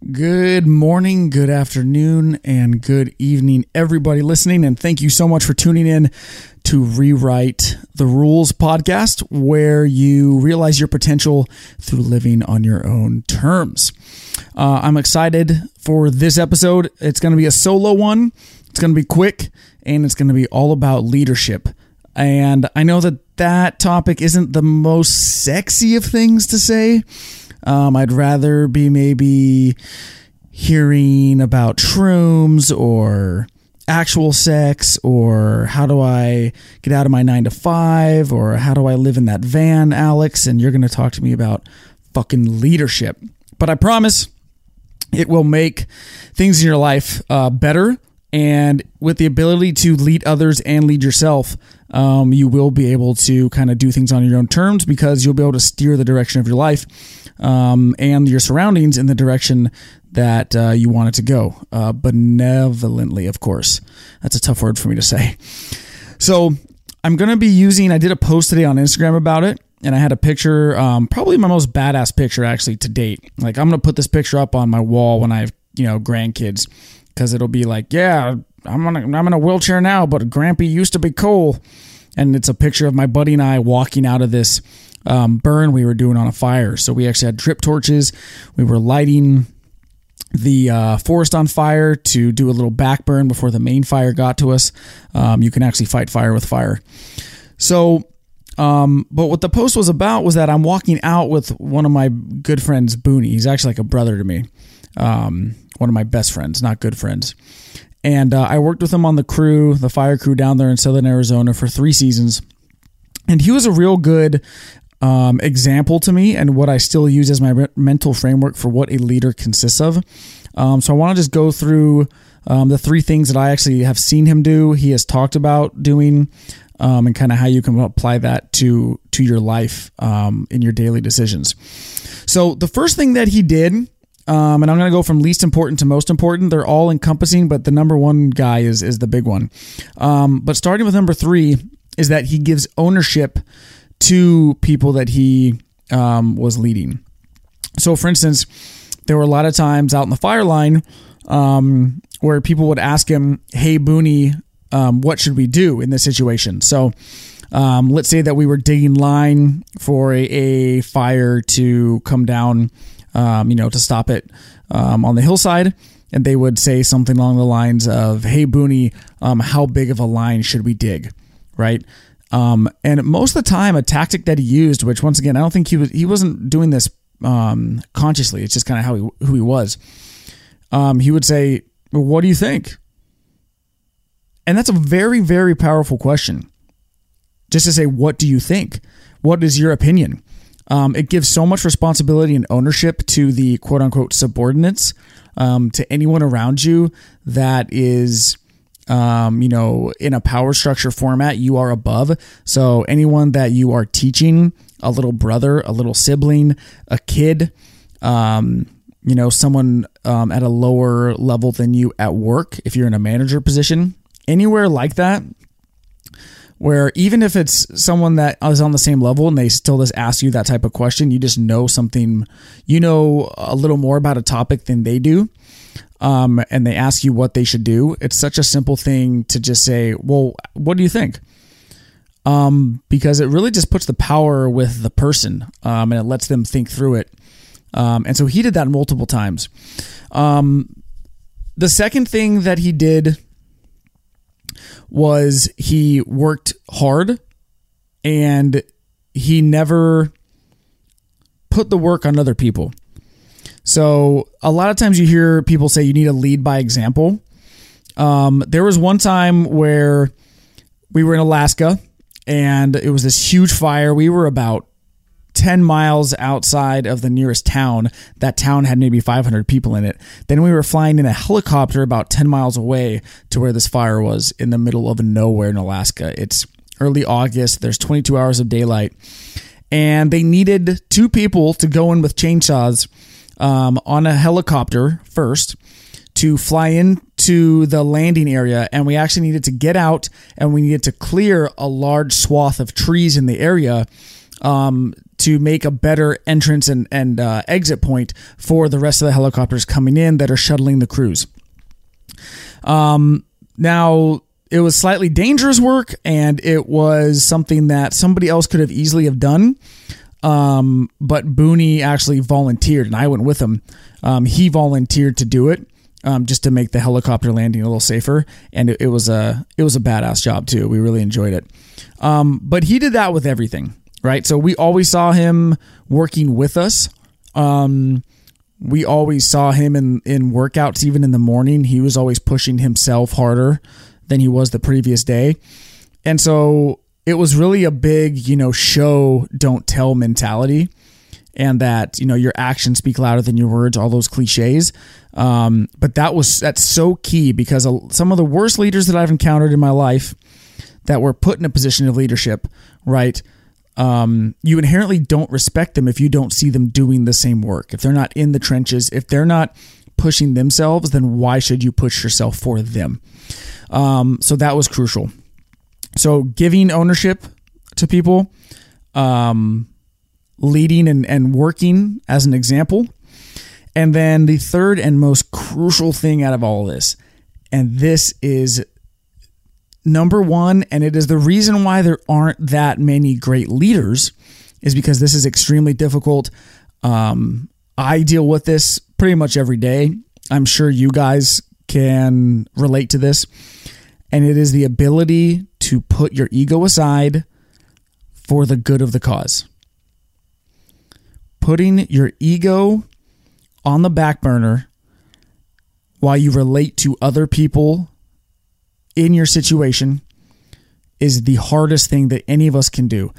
Good morning, good afternoon, and good evening, everybody listening. And thank you so much for tuning in to Rewrite the Rules podcast, where you realize your potential through living on your own terms. Uh, I'm excited for this episode. It's going to be a solo one, it's going to be quick, and it's going to be all about leadership. And I know that that topic isn't the most sexy of things to say um, I'd rather be maybe hearing about shrooms or actual sex or how do I get out of my nine to five or how do I live in that van, Alex? And you're going to talk to me about fucking leadership. But I promise it will make things in your life uh, better. And with the ability to lead others and lead yourself, um, you will be able to kind of do things on your own terms because you'll be able to steer the direction of your life um, and your surroundings in the direction that uh, you want it to go. Uh, benevolently, of course. That's a tough word for me to say. So I'm going to be using, I did a post today on Instagram about it. And I had a picture, um, probably my most badass picture actually to date. Like I'm gonna put this picture up on my wall when I have, you know, grandkids, because it'll be like, yeah, I'm on a, I'm in a wheelchair now, but Grampy used to be cool. And it's a picture of my buddy and I walking out of this um, burn we were doing on a fire. So we actually had drip torches. We were lighting the uh, forest on fire to do a little back burn before the main fire got to us. Um, you can actually fight fire with fire. So, um, but what the post was about was that I'm walking out with one of my good friends, Booney. He's actually like a brother to me, um, one of my best friends, not good friends. And uh, I worked with him on the crew, the fire crew down there in Southern Arizona for three seasons. And he was a real good um, example to me and what I still use as my re- mental framework for what a leader consists of. Um, so I want to just go through um, the three things that I actually have seen him do. He has talked about doing, um, and kind of how you can apply that to to your life um, in your daily decisions. So the first thing that he did. Um, and I'm going to go from least important to most important. They're all encompassing, but the number one guy is is the big one. but starting with number three is that he gives ownership to people that he um, was leading. So, for instance, there were a lot of times out in the fire line um, where people would ask him, Hey, Booney, um, what should we do in this situation? So, um, let's say that we were digging line for a, a fire to come down, um, you know, to stop it um, on the hillside. And they would say something along the lines of, Hey, Booney, how big of a line should we dig? Right. Um, and most of the time, a tactic that he used, which once again, I don't think he was he wasn't doing this um, consciously. It's just kind of how he who he was. Um, he would say, "What do you think?" And that's a very very powerful question. Just to say, "What do you think?" What is your opinion? Um, it gives so much responsibility and ownership to the quote unquote subordinates, um, to anyone around you that is um, you know, in a power structure format, you are above. So anyone that you are teaching, a little brother, a little sibling, a kid, um, you know, someone um, at a lower level than you at work, if you're in a manager position, anywhere like that, where even if it's someone that is on the same level and they still just ask you that type of question, you just know something, you know, a little more about a topic than they do um, and they ask you what they should do, it's such a simple thing to just say, well, what do you think? Um, because it really just puts the power with the person um, and it lets them think through it. Um, and so he did that multiple times. Um, the second thing that he did was he worked hard and he never put the work on other people. So a lot of times you hear people say you need to lead by example. Um, there was one time where we were in Alaska and it was this huge fire. We were about 10 miles outside of the nearest town. That town had maybe 500 people in it. Then we were flying in a helicopter about 10 miles away to where this fire was in the middle of nowhere in Alaska. It's early August, there's 22 hours of daylight. And they needed two people to go in with chainsaws um, on a helicopter first to fly into the landing area and we actually needed to get out and we needed to clear a large swath of trees in the area um, to make a better entrance and, and uh, exit point for the rest of the helicopters coming in that are shuttling the crews. Um, now, it was slightly dangerous work and it was something that somebody else could have easily have done. Um, but Booney actually volunteered and I went with him. Um, he volunteered to do it. Um, just to make the helicopter landing a little safer, and it, it, was a it was a badass job too. We really enjoyed it. Um, but he did that with everything, right? So we always saw him working with us. Um, we always saw him in in workouts, even in the morning. He was always pushing himself harder than he was the previous day, and so it was really a big, you know, show don't tell mentality and that you know your actions speak louder than your words all those cliches. Um, but that was that's so key because some of the worst leaders that i've encountered in my life that were put in a position of leadership right um, you inherently don't respect them if you don't see them doing the same work. If they're not in the trenches if they're not pushing themselves then why should you push yourself for them? Um, so that was crucial so giving ownership to people um, leading and, and working as an example. And then the third and most crucial thing out of all of this, and this is number one, and it is the reason why there aren't that many great leaders, is because this is extremely difficult. Um, I deal with this pretty much every day. I'm sure you guys can relate to this. And it is the ability to put your ego aside for the good of the cause putting your ego on the back burner while you relate to other people in your situation is the hardest thing that any of us can do.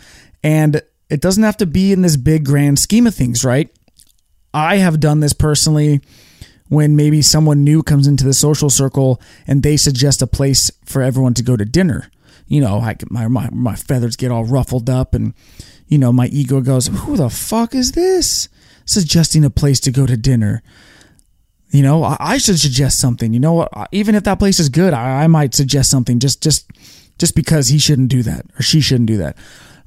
And it doesn't have to be in this big grand scheme of things, right? I have done this personally when maybe someone new comes into the social circle and they suggest a place for everyone to go to dinner. You know, I, my, my, my feathers get all ruffled up and you know, my ego goes, who the fuck is this? Suggesting a place to go to dinner. You know, I, I should suggest something. You know? Even if that place is good, I, I, might suggest something just, just, just because he shouldn't do that or she shouldn't do that.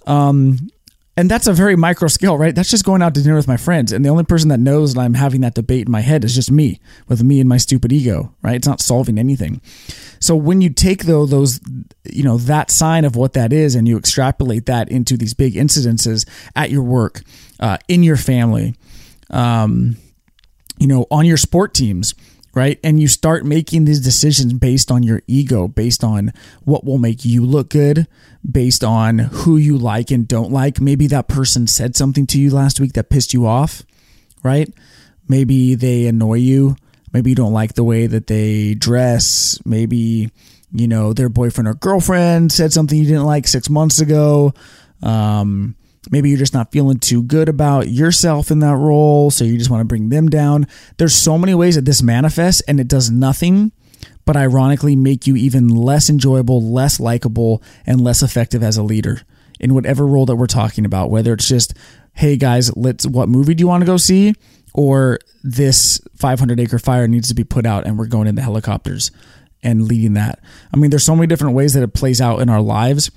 Um, and that's a very micro scale, right? That's just going out to dinner with my friends. And the only person that knows that I'm having that debate in my head is just me with me and my stupid ego, right? It's not solving anything. So when you take though those, you know, that sign of what that is and you extrapolate that into these big incidences at your work, uh, in your family, um, you know, on your sport teams, right? And you start making these decisions based on your ego, based on what will make you look good, based on who you like and don't like. Maybe that person said something to you last week that pissed you off, right? Maybe they annoy you. Maybe you don't like the way that they dress. Maybe, you know, their boyfriend or girlfriend said something you didn't like six months ago. Um, maybe you're just not feeling too good about yourself in that role, so you just want to bring them down. There's so many ways that this manifests, and it does nothing but ironically make you even less enjoyable, less likable, and less effective as a leader in whatever role that we're talking about. Whether it's just, hey guys, let's what movie do you want to go see? Or this 500 acre fire needs to be put out and we're going in the helicopters and leading that. I mean, there's so many different ways that it plays out in our lives,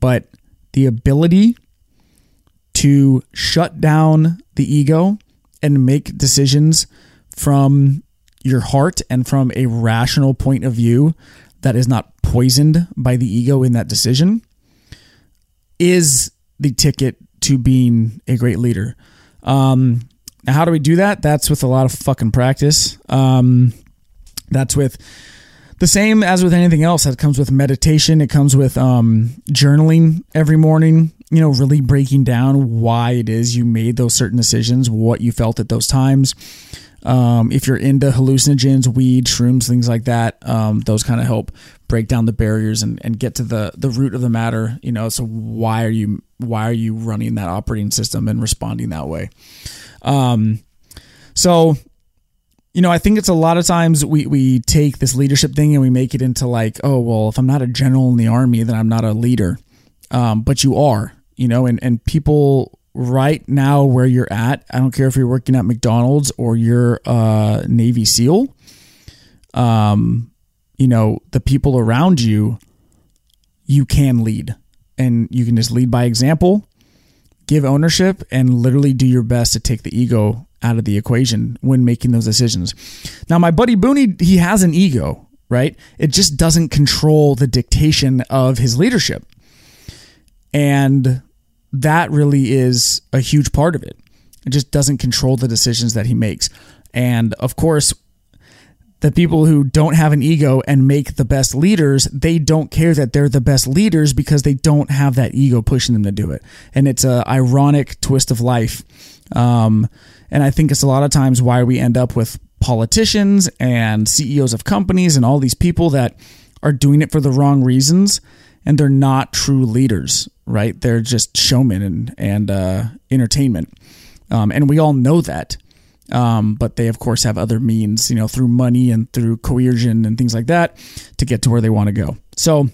but the ability to shut down the ego and make decisions from your heart and from a rational point of view that is not poisoned by the ego in that decision is the ticket to being a great leader. Um, now, how do we do that? That's with a lot of fucking practice. Um, that's with the same as with anything else. That comes with meditation. It comes with um, journaling every morning you know, really breaking down why it is you made those certain decisions, what you felt at those times. Um, if you're into hallucinogens, weed, shrooms, things like that, um, those kind of help break down the barriers and, and get to the the root of the matter. You know, so why are you why are you running that operating system and responding that way? Um, so you know, I think it's a lot of times we, we take this leadership thing and we make it into like, oh, well, if I'm not a general in the army, then I'm not a leader. Um, but you are you know, and, and people right now where you're at, I don't care if you're working at McDonald's or you're a Navy SEAL, um, you know, the people around you, you can lead and you can just lead by example. give ownership and literally do your best to take the ego out of the equation when making those decisions. Now, my buddy Booney, he has an ego, right? It just doesn't control the dictation of his leadership. And that really is a huge part of it. It just doesn't control the decisions that he makes. And of course, the people who don't have an ego and make the best leaders, they don't care that they're the best leaders because they don't have that ego pushing them to do it. And it's a ironic twist of life. Um, and I think it's a lot of times why we end up with politicians and CEOs of companies and all these people that are doing it for the wrong reasons and they're not true leaders, right? They're just showmen and, and uh, entertainment. Um, and we all know that. Um, but they, of course, have other means, you know, through money and through coercion and things like that to get to where they want to go. So,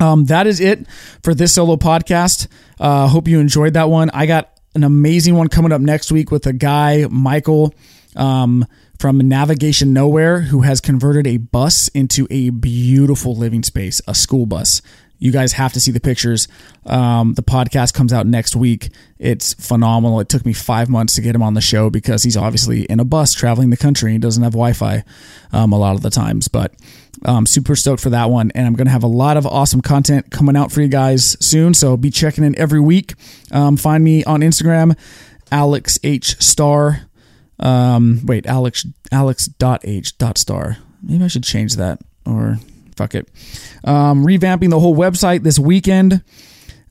um, that is it for this solo podcast. Uh, hope you enjoyed that one. I got an amazing one coming up next week with a guy, Michael. Um, from Navigation Nowhere, who has converted a bus into a beautiful living space, a school bus. You guys have to see the pictures. Um, the podcast comes out next week. It's phenomenal. It took me five months to get him on the show because he's obviously in a bus traveling the country. He doesn't have Wi Fi um, a lot of the times, but I'm um, super stoked for that one. And I'm going to have a lot of awesome content coming out for you guys soon. So be checking in every week. Um, find me on Instagram, Alex H Star. Um, wait, Alex Alex dot H dot star. Maybe I should change that or fuck it. Um, revamping the whole website this weekend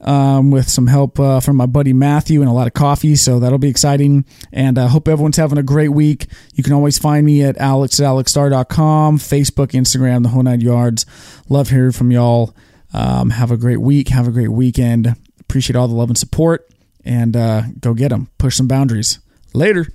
um, with some help uh, from my buddy Matthew and a lot of coffee. So that'll be exciting. And I uh, hope everyone's having a great week. You can always find me at alex at alexstar.com, Facebook, Instagram, the whole nine yards. Love hearing from y'all. Um, have a great week. Have a great weekend. Appreciate all the love and support. And uh, go get them. Push some boundaries. Later.